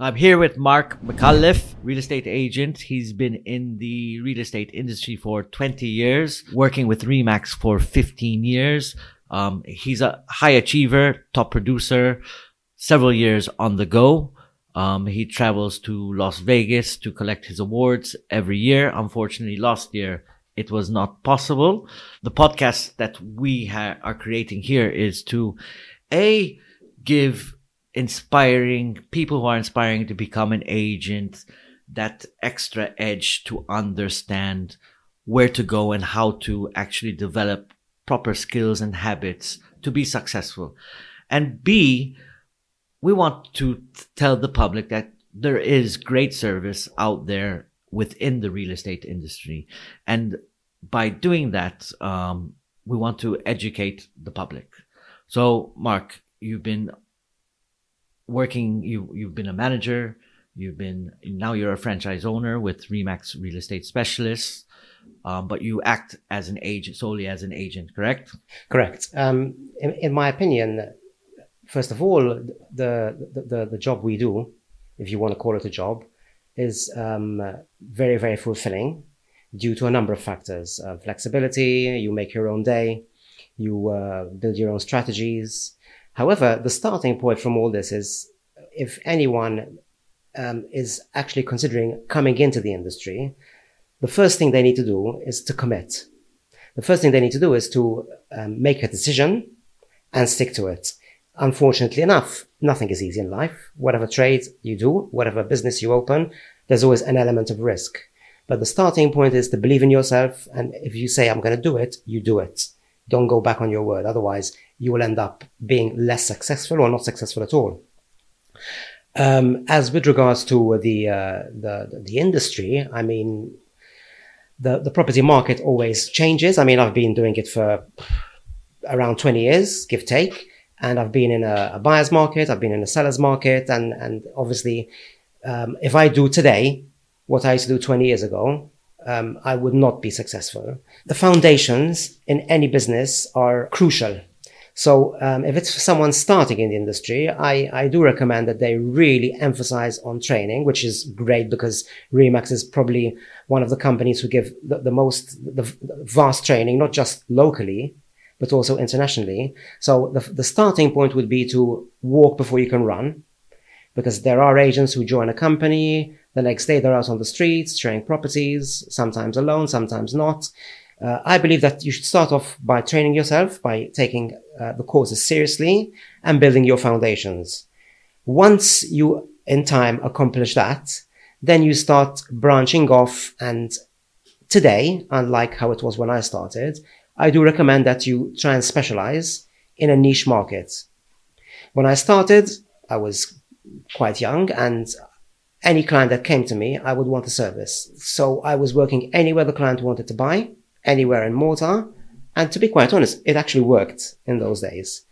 I'm here with Mark Micallef, real estate agent. He's been in the real estate industry for 20 years, working with Remax for 15 years. Um, he's a high achiever, top producer, several years on the go. Um, he travels to Las Vegas to collect his awards every year. Unfortunately, last year it was not possible. The podcast that we ha- are creating here is to a give inspiring people who are inspiring to become an agent that extra edge to understand where to go and how to actually develop proper skills and habits to be successful. And B, we want to tell the public that there is great service out there within the real estate industry. And by doing that, um, we want to educate the public. So, Mark, you've been working, you, you've been a manager, you've been, now you're a franchise owner with Remax Real Estate Specialists. Um, but you act as an agent, solely as an agent, correct? Correct. Um, in, in, my opinion, first of all, the, the, the, the, job we do, if you want to call it a job, is um, very, very fulfilling due to a number of factors. Uh, flexibility, you make your own day, you uh, build your own strategies. However, the starting point from all this is if anyone um, is actually considering coming into the industry, the first thing they need to do is to commit. The first thing they need to do is to um, make a decision and stick to it. Unfortunately enough, nothing is easy in life. Whatever trade you do, whatever business you open, there's always an element of risk. But the starting point is to believe in yourself. And if you say, I'm going to do it, you do it. Don't go back on your word. Otherwise, you will end up being less successful or not successful at all. Um, as with regards to the, uh, the, the industry, I mean, the, the property market always changes. I mean, I've been doing it for around 20 years, give take. And I've been in a, a buyer's market. I've been in a seller's market. And, and obviously, um, if I do today what I used to do 20 years ago, um, I would not be successful. The foundations in any business are crucial. So um, if it's someone starting in the industry, I, I do recommend that they really emphasize on training, which is great because Remax is probably one of the companies who give the, the most, the vast training, not just locally, but also internationally. So the, the starting point would be to walk before you can run because there are agents who join a company. The next day they're out on the streets, showing properties, sometimes alone, sometimes not. Uh, I believe that you should start off by training yourself, by taking uh, the courses seriously and building your foundations. Once you in time accomplish that, then you start branching off. And today, unlike how it was when I started, I do recommend that you try and specialize in a niche market. When I started, I was quite young and any client that came to me, I would want a service. So I was working anywhere the client wanted to buy anywhere in Malta. And to be quite honest, it actually worked in those days.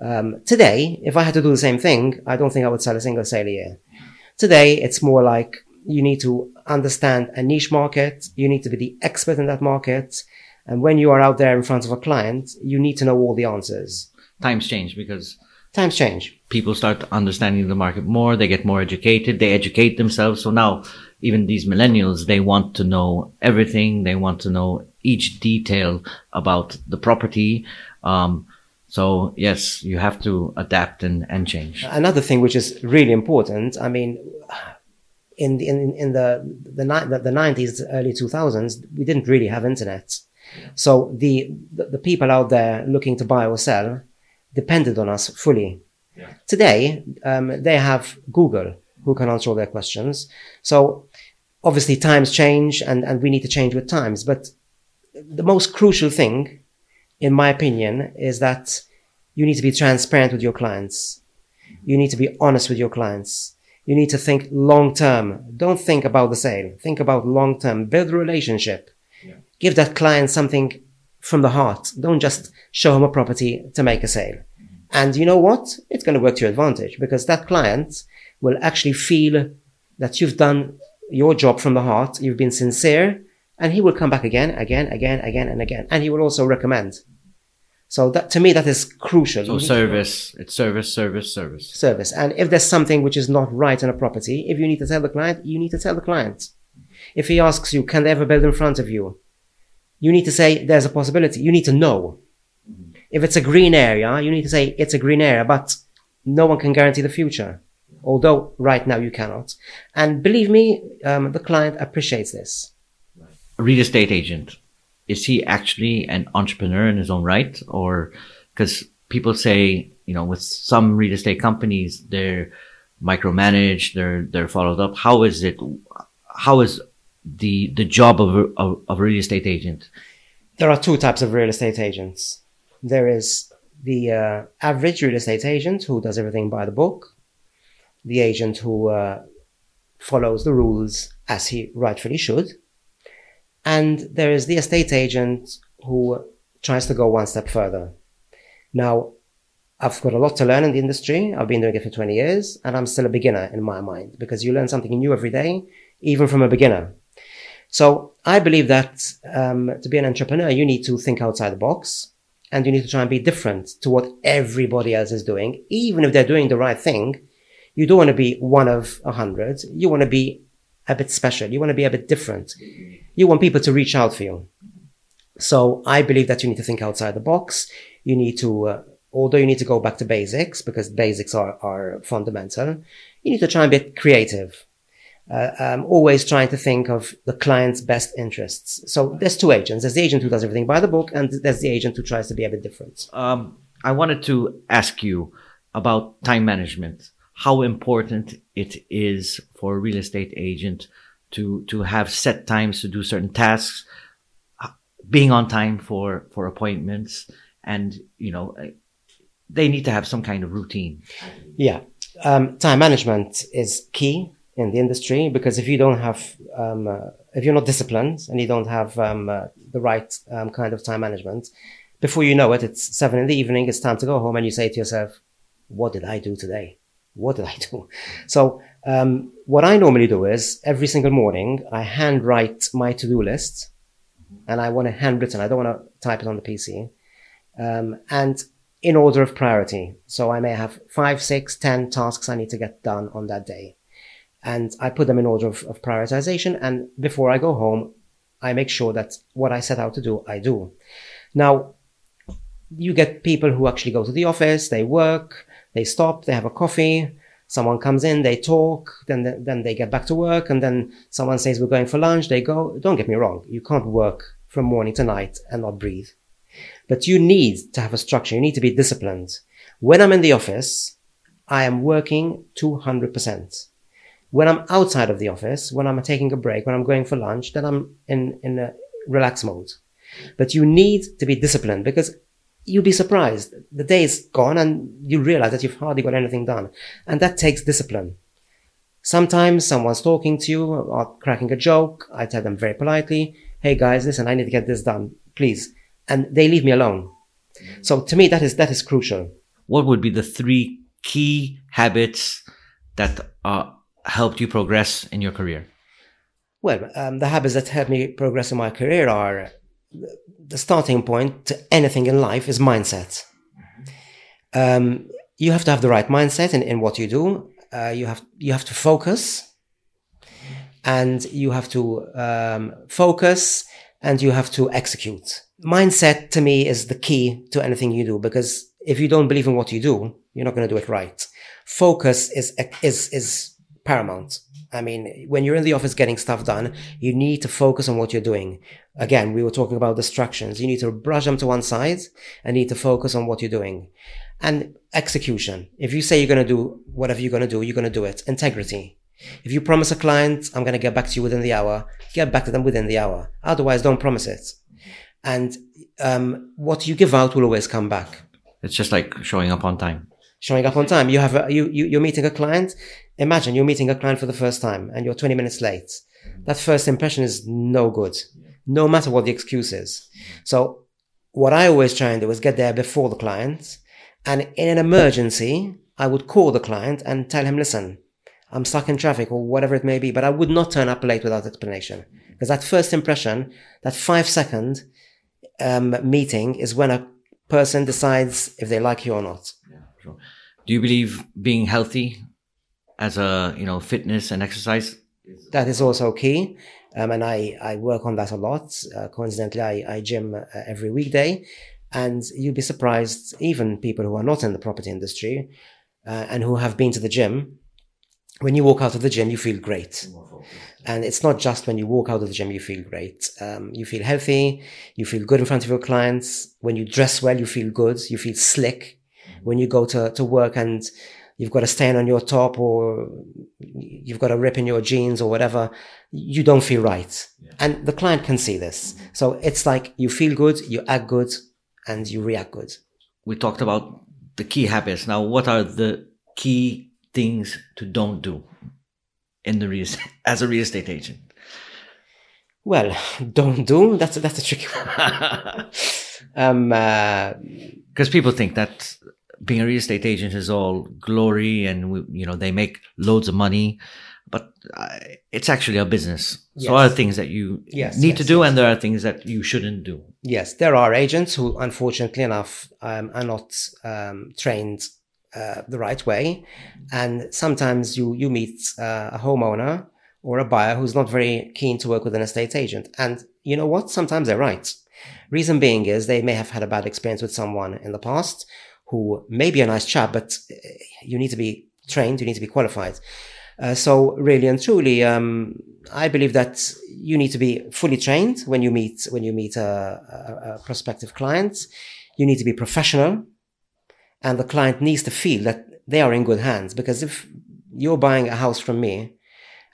Um, today, if I had to do the same thing, I don't think I would sell a single sale a year. Today, it's more like you need to understand a niche market. You need to be the expert in that market. And when you are out there in front of a client, you need to know all the answers. Times change because times change. People start understanding the market more. They get more educated. They educate themselves. So now even these millennials, they want to know everything. They want to know each detail about the property. Um, so yes, you have to adapt and, and change. Another thing which is really important. I mean, in the, in, in the, the, the, 90s, early 2000s, we didn't really have internet. So the, the, the people out there looking to buy or sell depended on us fully. Yeah. Today, um, they have Google who can answer all their questions. So obviously times change and, and we need to change with times. But the most crucial thing, in my opinion, is that you need to be transparent with your clients. You need to be honest with your clients. You need to think long term. Don't think about the sale. Think about long term. Build a relationship. Yeah. Give that client something from the heart. Don't just show him a property to make a sale. And you know what? It's going to work to your advantage because that client will actually feel that you've done your job from the heart. You've been sincere and he will come back again, again, again, again, and again. And he will also recommend. So that to me that is crucial. So service, it's service, service, service. Service. And if there's something which is not right in a property, if you need to tell the client, you need to tell the client. If he asks you, can they ever build in front of you? You need to say there's a possibility. You need to know. If it's a green area, you need to say it's a green area, but no one can guarantee the future. Although right now you cannot. And believe me, um, the client appreciates this. A real estate agent is he actually an entrepreneur in his own right or because people say you know with some real estate companies they're micromanaged they're they're followed up how is it how is the the job of a, of, of a real estate agent there are two types of real estate agents there is the uh, average real estate agent who does everything by the book the agent who uh, follows the rules as he rightfully should and there is the estate agent who tries to go one step further. Now, I've got a lot to learn in the industry. I've been doing it for 20 years and I'm still a beginner in my mind because you learn something new every day, even from a beginner. So I believe that um, to be an entrepreneur, you need to think outside the box and you need to try and be different to what everybody else is doing. Even if they're doing the right thing, you don't want to be one of a hundred. You want to be a bit special. You want to be a bit different. You want people to reach out for you. So I believe that you need to think outside the box. You need to, uh, although you need to go back to basics because basics are, are fundamental, you need to try and be creative. Uh, um, always trying to think of the client's best interests. So there's two agents. There's the agent who does everything by the book, and there's the agent who tries to be a bit different. Um, I wanted to ask you about time management how important it is for a real estate agent to to have set times to do certain tasks, being on time for for appointments, and you know they need to have some kind of routine. Yeah, um, time management is key in the industry because if you don't have um, uh, if you're not disciplined and you don't have um, uh, the right um, kind of time management, before you know it, it's seven in the evening. It's time to go home, and you say to yourself, "What did I do today?" what did I do? So, um, what I normally do is every single morning, I handwrite my to-do list and I want it handwritten. I don't want to type it on the PC. Um, and in order of priority. So I may have five, six, ten tasks I need to get done on that day. And I put them in order of, of prioritization. And before I go home, I make sure that what I set out to do, I do. Now, you get people who actually go to the office, they work, they stop, they have a coffee, someone comes in, they talk, then, then they get back to work, and then someone says, we're going for lunch, they go. Don't get me wrong. You can't work from morning to night and not breathe. But you need to have a structure. You need to be disciplined. When I'm in the office, I am working 200%. When I'm outside of the office, when I'm taking a break, when I'm going for lunch, then I'm in, in a relax mode. But you need to be disciplined because you'll be surprised. The day is gone and you realize that you've hardly got anything done. And that takes discipline. Sometimes someone's talking to you or cracking a joke. I tell them very politely, Hey guys, listen, I need to get this done, please. And they leave me alone. So to me, that is, that is crucial. What would be the three key habits that uh, helped you progress in your career? Well, um, the habits that helped me progress in my career are the starting point to anything in life is mindset. Um, you have to have the right mindset in, in what you do. Uh, you have you have to focus, and you have to um, focus, and you have to execute. Mindset to me is the key to anything you do because if you don't believe in what you do, you're not going to do it right. Focus is is is paramount. I mean, when you're in the office getting stuff done, you need to focus on what you're doing. Again, we were talking about distractions. You need to brush them to one side and need to focus on what you're doing. And execution. If you say you're going to do whatever you're going to do, you're going to do it. Integrity. If you promise a client, I'm going to get back to you within the hour, get back to them within the hour. Otherwise, don't promise it. And um, what you give out will always come back. It's just like showing up on time. Showing up on time. You have a, you, you you're meeting a client Imagine you're meeting a client for the first time and you're 20 minutes late. That first impression is no good, no matter what the excuse is. So what I always try and do is get there before the client. And in an emergency, I would call the client and tell him, listen, I'm stuck in traffic or whatever it may be, but I would not turn up late without explanation. Because that first impression, that five second um, meeting is when a person decides if they like you or not. Do you believe being healthy as a you know fitness and exercise? That is also key, um, and I I work on that a lot. Uh, coincidentally, I, I gym uh, every weekday, and you'd be surprised even people who are not in the property industry uh, and who have been to the gym. When you walk out of the gym, you feel great. And it's not just when you walk out of the gym, you feel great. Um, you feel healthy. You feel good in front of your clients. When you dress well, you feel good. You feel slick. When you go to, to work and you've got a stain on your top or you've got a rip in your jeans or whatever, you don't feel right. Yeah. And the client can see this. Mm-hmm. So it's like you feel good, you act good, and you react good. We talked about the key habits. Now, what are the key things to don't do in the real estate, as a real estate agent? Well, don't do. That's a, that's a tricky one. um, because uh, people think that being a real estate agent is all glory and we, you know they make loads of money but uh, it's actually a business. Yes. So there are things that you yes, need yes, to do, and there are things that you shouldn't do. Yes, there are agents who, unfortunately enough, um, are not um, trained uh, the right way, and sometimes you you meet uh, a homeowner or a buyer who's not very keen to work with an estate agent, and you know what? Sometimes they're right. Reason being is they may have had a bad experience with someone in the past who may be a nice chap, but uh, you need to be trained, you need to be qualified. Uh, so really and truly, um, I believe that you need to be fully trained when you meet when you meet a, a, a, prospective client. You need to be professional, and the client needs to feel that they are in good hands. Because if you're buying a house from me,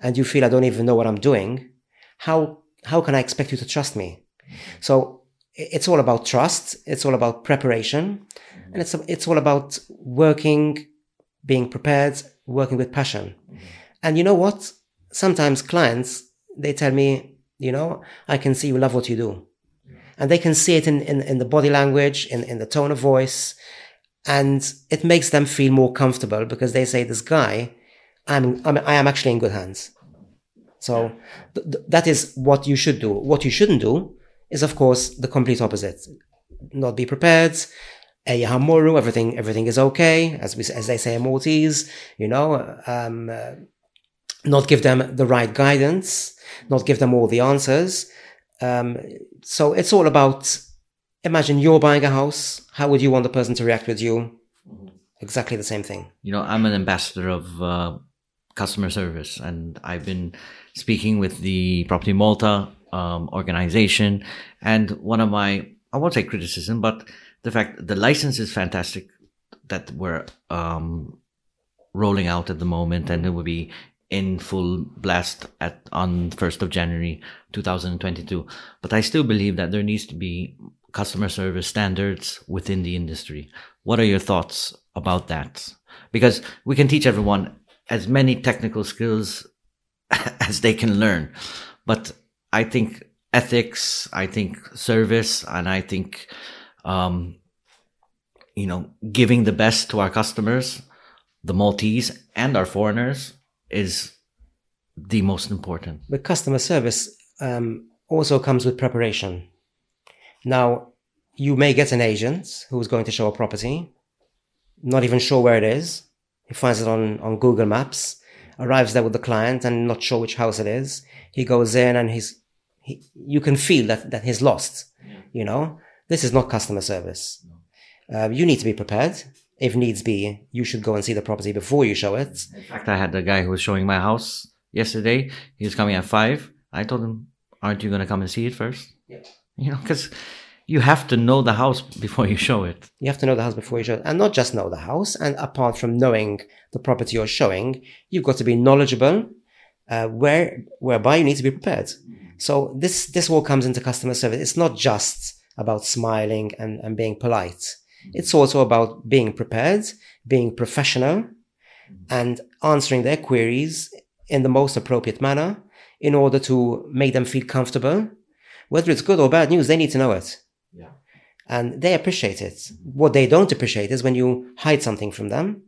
and you feel I don't even know what I'm doing, how how can I expect you to trust me? So it's all about trust. It's all about preparation, and it's it's all about working, being prepared, working with passion. Mm-hmm. And you know what? Sometimes clients, they tell me, you know, I can see you love what you do. And they can see it in, in, in the body language, in, in the tone of voice. And it makes them feel more comfortable because they say, this guy, I'm, I'm I am actually in good hands. So th- th- that is what you should do. What you shouldn't do is, of course, the complete opposite. Not be prepared, Eyahamuru, everything, everything is okay, as we, as they say in Maltese, you know, um, uh, not give them the right guidance, not give them all the answers. Um, so it's all about, imagine you're buying a house. How would you want the person to react with you? Exactly the same thing. You know, I'm an ambassador of, uh, customer service and I've been speaking with the Property Malta, um, organization and one of my, I won't say criticism, but the fact the license is fantastic that we're um, rolling out at the moment, and it will be in full blast at on 1st of January 2022. But I still believe that there needs to be customer service standards within the industry. What are your thoughts about that? Because we can teach everyone as many technical skills as they can learn. But I think ethics, I think service, and I think um, you know, giving the best to our customers, the Maltese and our foreigners, is the most important. But customer service um, also comes with preparation. Now, you may get an agent who's going to show a property, not even sure where it is. He finds it on, on Google Maps, arrives there with the client and not sure which house it is. He goes in and he's, he, you can feel that, that he's lost, yeah. you know? This is not customer service. No. Uh, you need to be prepared. If needs be, you should go and see the property before you show it. In fact, I had a guy who was showing my house yesterday. He was coming at five. I told him, "Aren't you going to come and see it first? Yeah. You know, because you have to know the house before you show it. You have to know the house before you show it, and not just know the house. And apart from knowing the property you're showing, you've got to be knowledgeable. Uh, where whereby you need to be prepared. So this this all comes into customer service. It's not just about smiling and, and being polite. It's also about being prepared, being professional, and answering their queries in the most appropriate manner in order to make them feel comfortable. Whether it's good or bad news, they need to know it. Yeah. And they appreciate it. What they don't appreciate is when you hide something from them.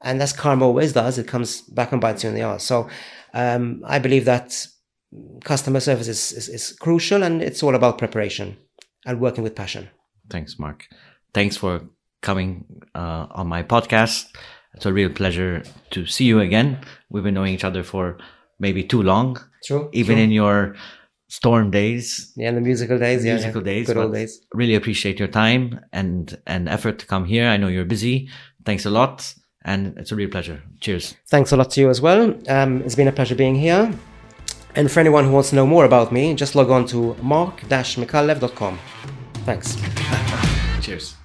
And as karma always does, it comes back and bites you in the ass. So um, I believe that customer service is, is, is crucial and it's all about preparation and working with passion. Thanks, Mark. thanks for coming uh, on my podcast. It's a real pleasure to see you again. We've been knowing each other for maybe too long, True. even true. in your storm days, yeah, the musical days. Yeah, musical yeah. days. Good old days. Really appreciate your time and and effort to come here. I know you're busy. Thanks a lot, and it's a real pleasure. Cheers. Thanks a lot to you as well. Um, it's been a pleasure being here. And for anyone who wants to know more about me, just log on to mark-micallef.com. Thanks. Cheers.